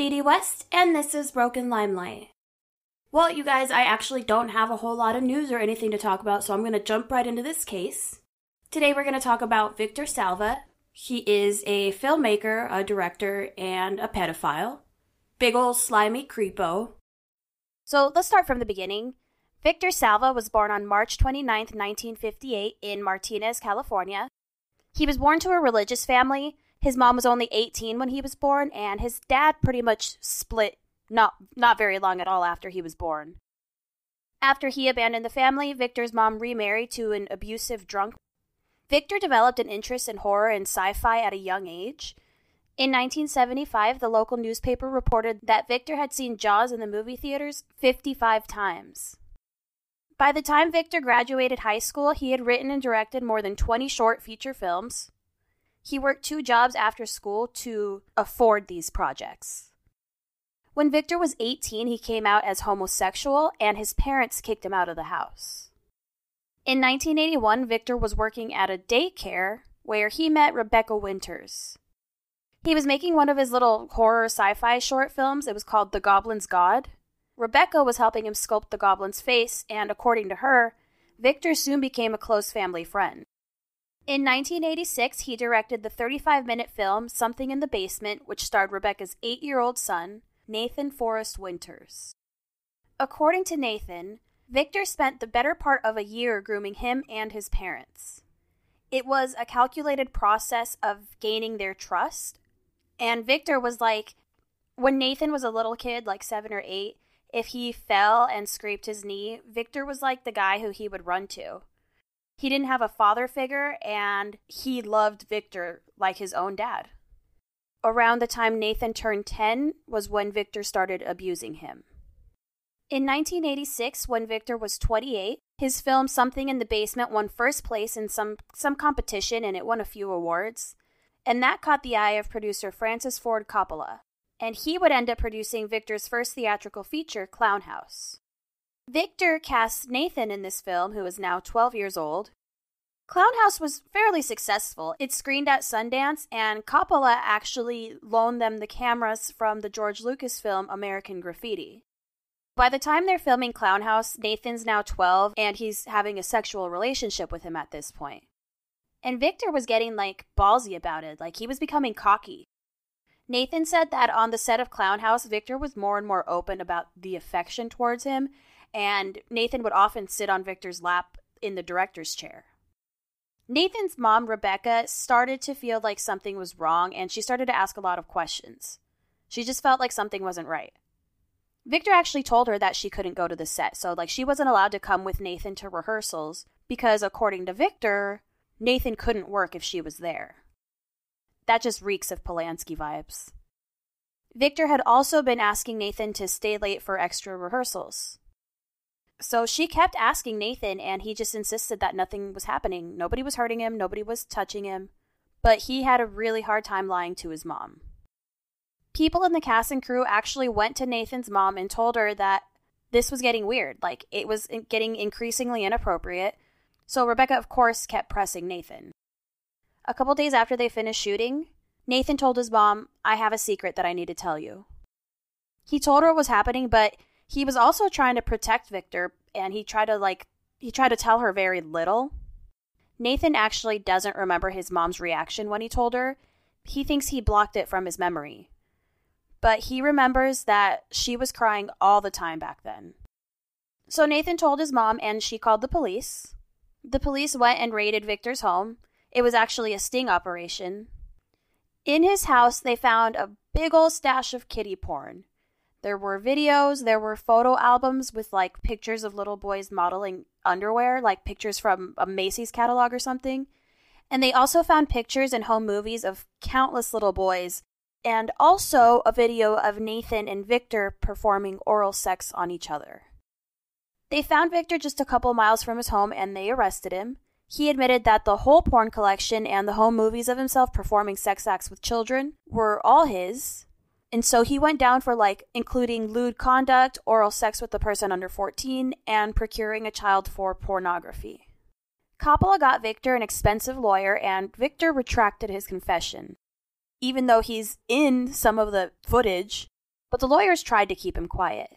Didi West, and this is Broken Limelight. Well, you guys, I actually don't have a whole lot of news or anything to talk about, so I'm going to jump right into this case. Today we're going to talk about Victor Salva. He is a filmmaker, a director, and a pedophile. Big ol' slimy creepo. So let's start from the beginning. Victor Salva was born on March 29, 1958, in Martinez, California. He was born to a religious family. His mom was only 18 when he was born, and his dad pretty much split not, not very long at all after he was born. After he abandoned the family, Victor's mom remarried to an abusive drunk. Victor developed an interest in horror and sci fi at a young age. In 1975, the local newspaper reported that Victor had seen Jaws in the movie theaters 55 times. By the time Victor graduated high school, he had written and directed more than 20 short feature films. He worked two jobs after school to afford these projects. When Victor was 18, he came out as homosexual, and his parents kicked him out of the house. In 1981, Victor was working at a daycare where he met Rebecca Winters. He was making one of his little horror sci fi short films. It was called The Goblin's God. Rebecca was helping him sculpt the goblin's face, and according to her, Victor soon became a close family friend. In 1986, he directed the 35 minute film Something in the Basement, which starred Rebecca's eight year old son, Nathan Forrest Winters. According to Nathan, Victor spent the better part of a year grooming him and his parents. It was a calculated process of gaining their trust. And Victor was like, when Nathan was a little kid, like seven or eight, if he fell and scraped his knee, Victor was like the guy who he would run to. He didn't have a father figure, and he loved Victor like his own dad. Around the time Nathan turned 10 was when Victor started abusing him. In 1986, when Victor was 28, his film Something in the Basement won first place in some, some competition and it won a few awards. And that caught the eye of producer Francis Ford Coppola and he would end up producing Victor's first theatrical feature, Clown House. Victor casts Nathan in this film, who is now 12 years old. Clown House was fairly successful. It screened at Sundance, and Coppola actually loaned them the cameras from the George Lucas film American Graffiti. By the time they're filming Clown House, Nathan's now 12 and he's having a sexual relationship with him at this point. And Victor was getting like ballsy about it, like he was becoming cocky. Nathan said that on the set of Clown House, Victor was more and more open about the affection towards him, and Nathan would often sit on Victor's lap in the director's chair. Nathan's mom, Rebecca, started to feel like something was wrong, and she started to ask a lot of questions. She just felt like something wasn't right. Victor actually told her that she couldn't go to the set, so like she wasn't allowed to come with Nathan to rehearsals because according to Victor, Nathan couldn't work if she was there. That just reeks of Polanski vibes. Victor had also been asking Nathan to stay late for extra rehearsals. So she kept asking Nathan, and he just insisted that nothing was happening. Nobody was hurting him, nobody was touching him, but he had a really hard time lying to his mom. People in the cast and crew actually went to Nathan's mom and told her that this was getting weird, like it was getting increasingly inappropriate. So Rebecca, of course, kept pressing Nathan. A couple days after they finished shooting, Nathan told his mom, I have a secret that I need to tell you. He told her what was happening, but he was also trying to protect Victor and he tried to like he tried to tell her very little. Nathan actually doesn't remember his mom's reaction when he told her. He thinks he blocked it from his memory. But he remembers that she was crying all the time back then. So Nathan told his mom and she called the police. The police went and raided Victor's home it was actually a sting operation. In his house, they found a big old stash of kiddie porn. There were videos, there were photo albums with like pictures of little boys modeling underwear, like pictures from a Macy's catalog or something. And they also found pictures and home movies of countless little boys, and also a video of Nathan and Victor performing oral sex on each other. They found Victor just a couple miles from his home and they arrested him. He admitted that the whole porn collection and the home movies of himself performing sex acts with children were all his. And so he went down for like including lewd conduct, oral sex with a person under 14, and procuring a child for pornography. Coppola got Victor an expensive lawyer, and Victor retracted his confession. even though he's in some of the footage, but the lawyers tried to keep him quiet.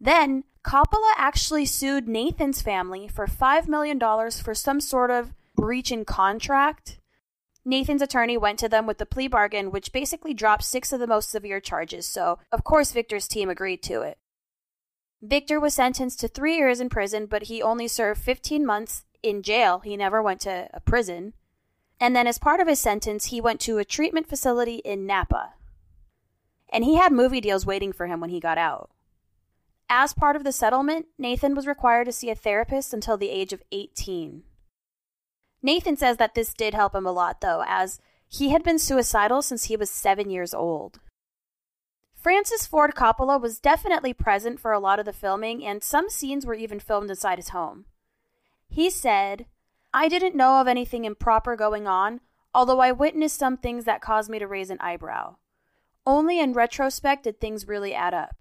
Then, Coppola actually sued Nathan's family for $5 million for some sort of breach in contract. Nathan's attorney went to them with the plea bargain, which basically dropped six of the most severe charges, so of course Victor's team agreed to it. Victor was sentenced to three years in prison, but he only served 15 months in jail. He never went to a prison. And then, as part of his sentence, he went to a treatment facility in Napa. And he had movie deals waiting for him when he got out. As part of the settlement, Nathan was required to see a therapist until the age of 18. Nathan says that this did help him a lot, though, as he had been suicidal since he was seven years old. Francis Ford Coppola was definitely present for a lot of the filming, and some scenes were even filmed inside his home. He said, I didn't know of anything improper going on, although I witnessed some things that caused me to raise an eyebrow. Only in retrospect did things really add up.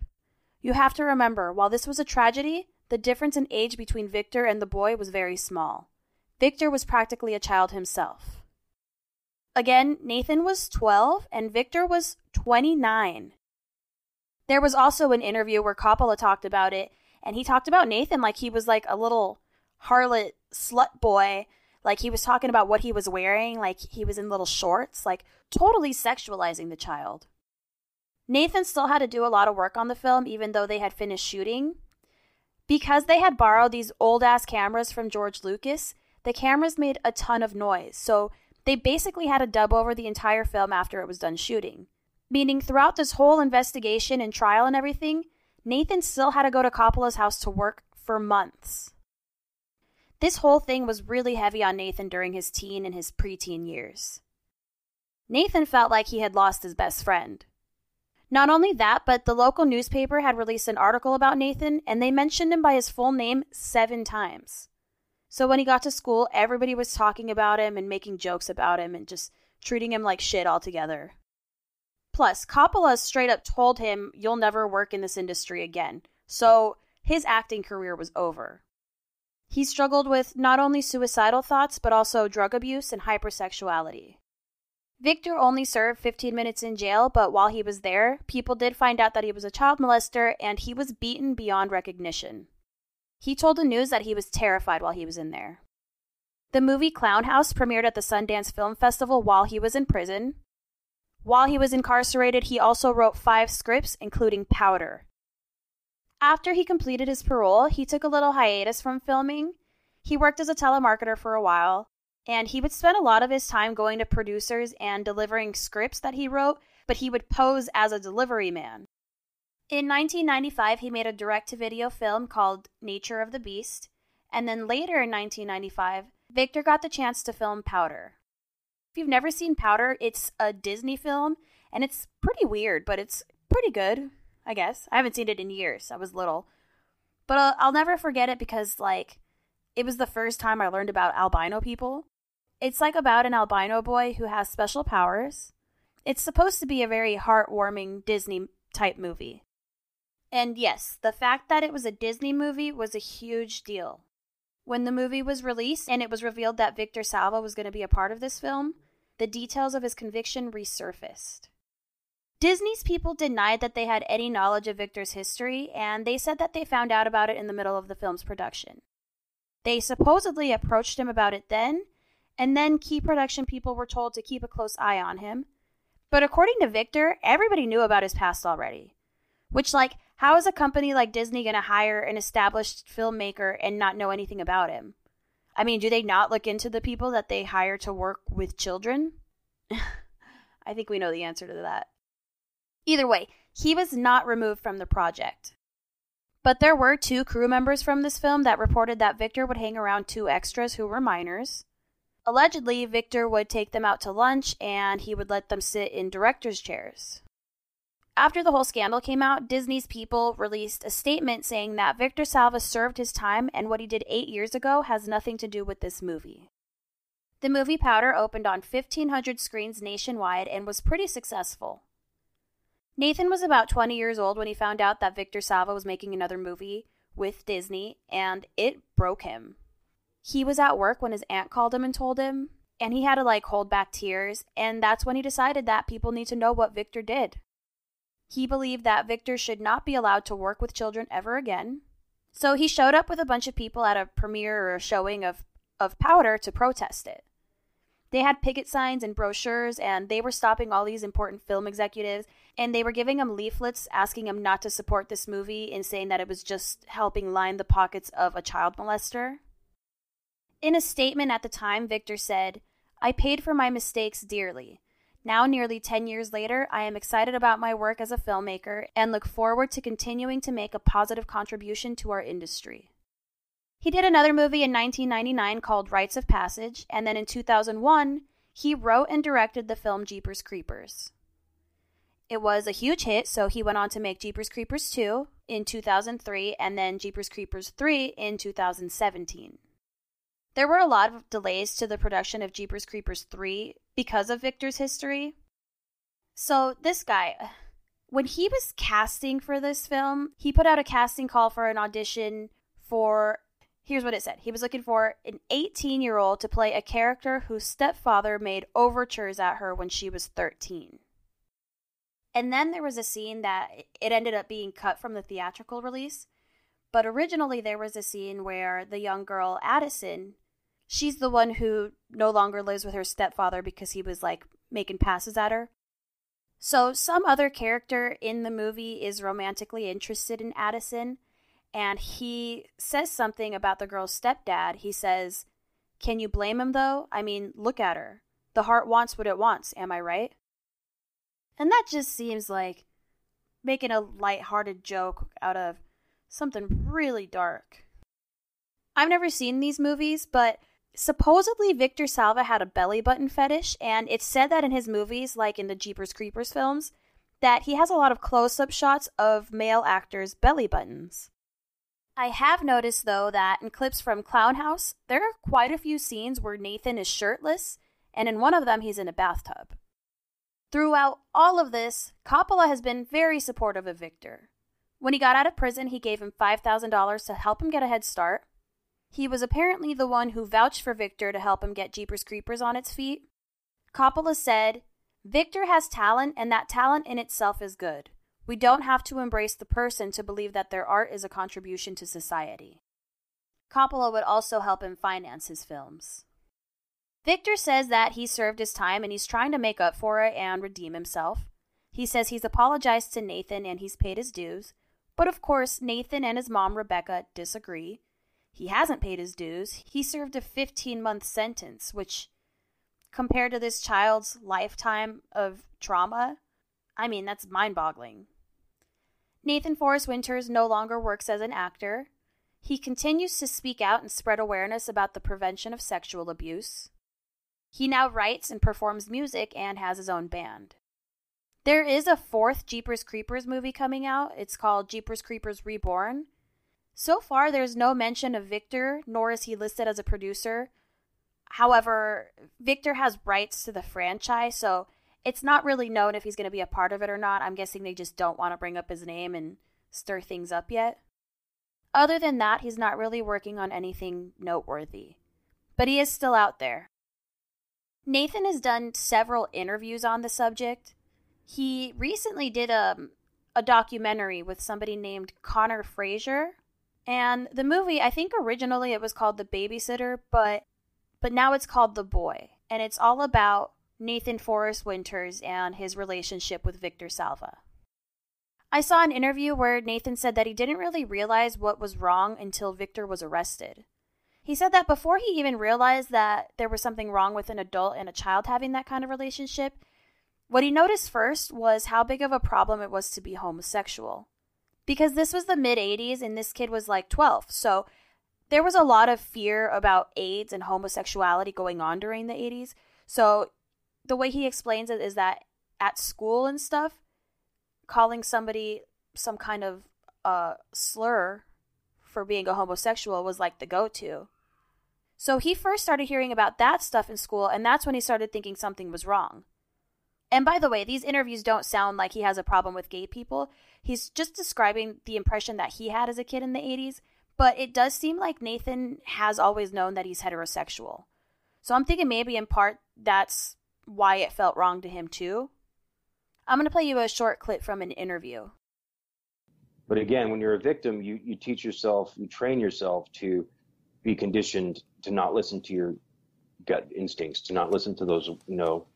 You have to remember, while this was a tragedy, the difference in age between Victor and the boy was very small. Victor was practically a child himself. Again, Nathan was 12 and Victor was 29. There was also an interview where Coppola talked about it, and he talked about Nathan like he was like a little harlot slut boy. Like he was talking about what he was wearing, like he was in little shorts, like totally sexualizing the child. Nathan still had to do a lot of work on the film, even though they had finished shooting. Because they had borrowed these old ass cameras from George Lucas, the cameras made a ton of noise, so they basically had to dub over the entire film after it was done shooting. Meaning, throughout this whole investigation and trial and everything, Nathan still had to go to Coppola's house to work for months. This whole thing was really heavy on Nathan during his teen and his preteen years. Nathan felt like he had lost his best friend. Not only that, but the local newspaper had released an article about Nathan, and they mentioned him by his full name seven times. So when he got to school, everybody was talking about him and making jokes about him and just treating him like shit altogether. Plus, Coppola straight up told him, You'll never work in this industry again. So his acting career was over. He struggled with not only suicidal thoughts, but also drug abuse and hypersexuality. Victor only served 15 minutes in jail, but while he was there, people did find out that he was a child molester and he was beaten beyond recognition. He told the news that he was terrified while he was in there. The movie Clown House premiered at the Sundance Film Festival while he was in prison, while he was incarcerated, he also wrote five scripts, including Powder. After he completed his parole, he took a little hiatus from filming. He worked as a telemarketer for a while, and he would spend a lot of his time going to producers and delivering scripts that he wrote, but he would pose as a delivery man. In 1995, he made a direct to video film called Nature of the Beast, and then later in 1995, Victor got the chance to film Powder. If you've never seen Powder, it's a Disney film and it's pretty weird, but it's pretty good, I guess. I haven't seen it in years. I was little. But I'll, I'll never forget it because, like, it was the first time I learned about albino people. It's like about an albino boy who has special powers. It's supposed to be a very heartwarming Disney type movie. And yes, the fact that it was a Disney movie was a huge deal. When the movie was released and it was revealed that Victor Salva was going to be a part of this film, the details of his conviction resurfaced. Disney's people denied that they had any knowledge of Victor's history, and they said that they found out about it in the middle of the film's production. They supposedly approached him about it then, and then key production people were told to keep a close eye on him. But according to Victor, everybody knew about his past already. Which, like, how is a company like Disney going to hire an established filmmaker and not know anything about him? I mean, do they not look into the people that they hire to work with children? I think we know the answer to that. Either way, he was not removed from the project. But there were two crew members from this film that reported that Victor would hang around two extras who were minors. Allegedly, Victor would take them out to lunch and he would let them sit in director's chairs. After the whole scandal came out, Disney's people released a statement saying that Victor Salva served his time and what he did eight years ago has nothing to do with this movie. The movie Powder opened on 1,500 screens nationwide and was pretty successful. Nathan was about 20 years old when he found out that Victor Salva was making another movie with Disney, and it broke him. He was at work when his aunt called him and told him, and he had to like hold back tears. And that's when he decided that people need to know what Victor did. He believed that Victor should not be allowed to work with children ever again. So he showed up with a bunch of people at a premiere or a showing of, of Powder to protest it. They had picket signs and brochures, and they were stopping all these important film executives, and they were giving them leaflets asking them not to support this movie and saying that it was just helping line the pockets of a child molester. In a statement at the time, Victor said, I paid for my mistakes dearly. Now, nearly 10 years later, I am excited about my work as a filmmaker and look forward to continuing to make a positive contribution to our industry. He did another movie in 1999 called Rites of Passage, and then in 2001, he wrote and directed the film Jeepers Creepers. It was a huge hit, so he went on to make Jeepers Creepers 2 in 2003 and then Jeepers Creepers 3 in 2017. There were a lot of delays to the production of Jeepers Creepers 3 because of Victor's history. So, this guy, when he was casting for this film, he put out a casting call for an audition for Here's what it said. He was looking for an 18 year old to play a character whose stepfather made overtures at her when she was 13. And then there was a scene that it ended up being cut from the theatrical release. But originally, there was a scene where the young girl, Addison, she's the one who no longer lives with her stepfather because he was like making passes at her. So, some other character in the movie is romantically interested in Addison and he says something about the girl's stepdad. He says, Can you blame him though? I mean, look at her. The heart wants what it wants, am I right? And that just seems like making a light-hearted joke out of something really dark. I've never seen these movies, but supposedly Victor Salva had a belly button fetish, and it's said that in his movies, like in the Jeepers Creepers films, that he has a lot of close up shots of male actors' belly buttons. I have noticed, though, that in clips from Clown House, there are quite a few scenes where Nathan is shirtless, and in one of them, he's in a bathtub. Throughout all of this, Coppola has been very supportive of Victor. When he got out of prison, he gave him $5,000 to help him get a head start. He was apparently the one who vouched for Victor to help him get Jeepers Creepers on its feet. Coppola said, Victor has talent, and that talent in itself is good. We don't have to embrace the person to believe that their art is a contribution to society. Coppola would also help him finance his films. Victor says that he served his time and he's trying to make up for it and redeem himself. He says he's apologized to Nathan and he's paid his dues, but of course, Nathan and his mom, Rebecca, disagree. He hasn't paid his dues. He served a 15 month sentence, which, compared to this child's lifetime of trauma, I mean, that's mind boggling. Nathan Forrest Winters no longer works as an actor. He continues to speak out and spread awareness about the prevention of sexual abuse. He now writes and performs music and has his own band. There is a fourth Jeepers Creepers movie coming out. It's called Jeepers Creepers Reborn. So far, there's no mention of Victor, nor is he listed as a producer. However, Victor has rights to the franchise, so it's not really known if he's going to be a part of it or not. I'm guessing they just don't want to bring up his name and stir things up yet. Other than that, he's not really working on anything noteworthy. But he is still out there. Nathan has done several interviews on the subject. He recently did a, a documentary with somebody named Connor Frazier. And the movie, I think originally it was called The Babysitter, but but now it's called The Boy. And it's all about Nathan Forrest Winters and his relationship with Victor Salva. I saw an interview where Nathan said that he didn't really realize what was wrong until Victor was arrested. He said that before he even realized that there was something wrong with an adult and a child having that kind of relationship, what he noticed first was how big of a problem it was to be homosexual. Because this was the mid 80s and this kid was like 12, so there was a lot of fear about AIDS and homosexuality going on during the 80s. So the way he explains it is that at school and stuff, calling somebody some kind of uh, slur for being a homosexual was like the go to. So he first started hearing about that stuff in school, and that's when he started thinking something was wrong. And by the way, these interviews don't sound like he has a problem with gay people. He's just describing the impression that he had as a kid in the 80s, but it does seem like Nathan has always known that he's heterosexual. So I'm thinking maybe in part that's why it felt wrong to him too. I'm going to play you a short clip from an interview. But again, when you're a victim, you, you teach yourself, you train yourself to be conditioned to not listen to your gut instincts, to not listen to those, you know,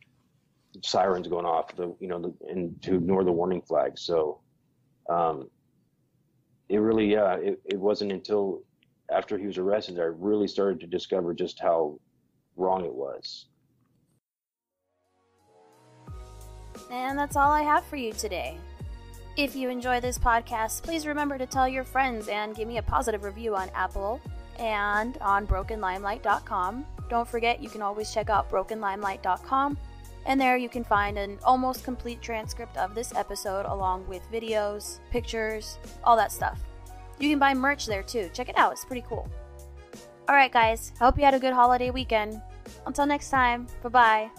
sirens going off, the, you know, the, and to ignore the warning flags. So, um, it really, yeah, it, it wasn't until after he was arrested that I really started to discover just how wrong it was. And that's all I have for you today. If you enjoy this podcast, please remember to tell your friends and give me a positive review on Apple and on brokenlimelight.com. Don't forget, you can always check out brokenlimelight.com, and there you can find an almost complete transcript of this episode along with videos, pictures, all that stuff. You can buy merch there too. Check it out, it's pretty cool. Alright, guys, I hope you had a good holiday weekend. Until next time, bye bye.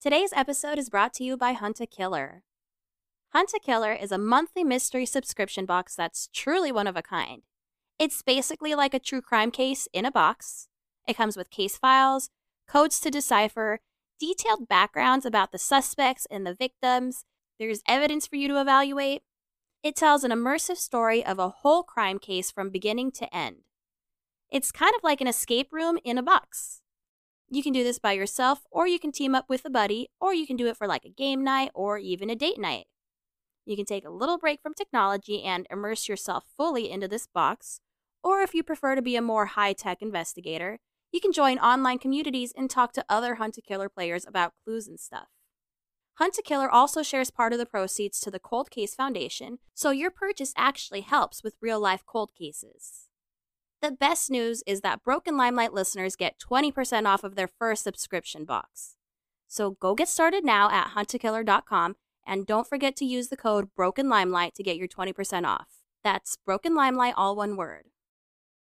Today's episode is brought to you by Hunt a Killer. Hunt a Killer is a monthly mystery subscription box that's truly one of a kind. It's basically like a true crime case in a box. It comes with case files, codes to decipher, detailed backgrounds about the suspects and the victims. There's evidence for you to evaluate. It tells an immersive story of a whole crime case from beginning to end. It's kind of like an escape room in a box. You can do this by yourself, or you can team up with a buddy, or you can do it for like a game night or even a date night. You can take a little break from technology and immerse yourself fully into this box, or if you prefer to be a more high tech investigator, you can join online communities and talk to other Hunt a Killer players about clues and stuff. Hunt a Killer also shares part of the proceeds to the Cold Case Foundation, so your purchase actually helps with real life cold cases. The best news is that Broken Limelight listeners get 20% off of their first subscription box. So go get started now at huntakiller.com and don't forget to use the code Broken Limelight to get your 20% off. That's Broken Limelight, all one word.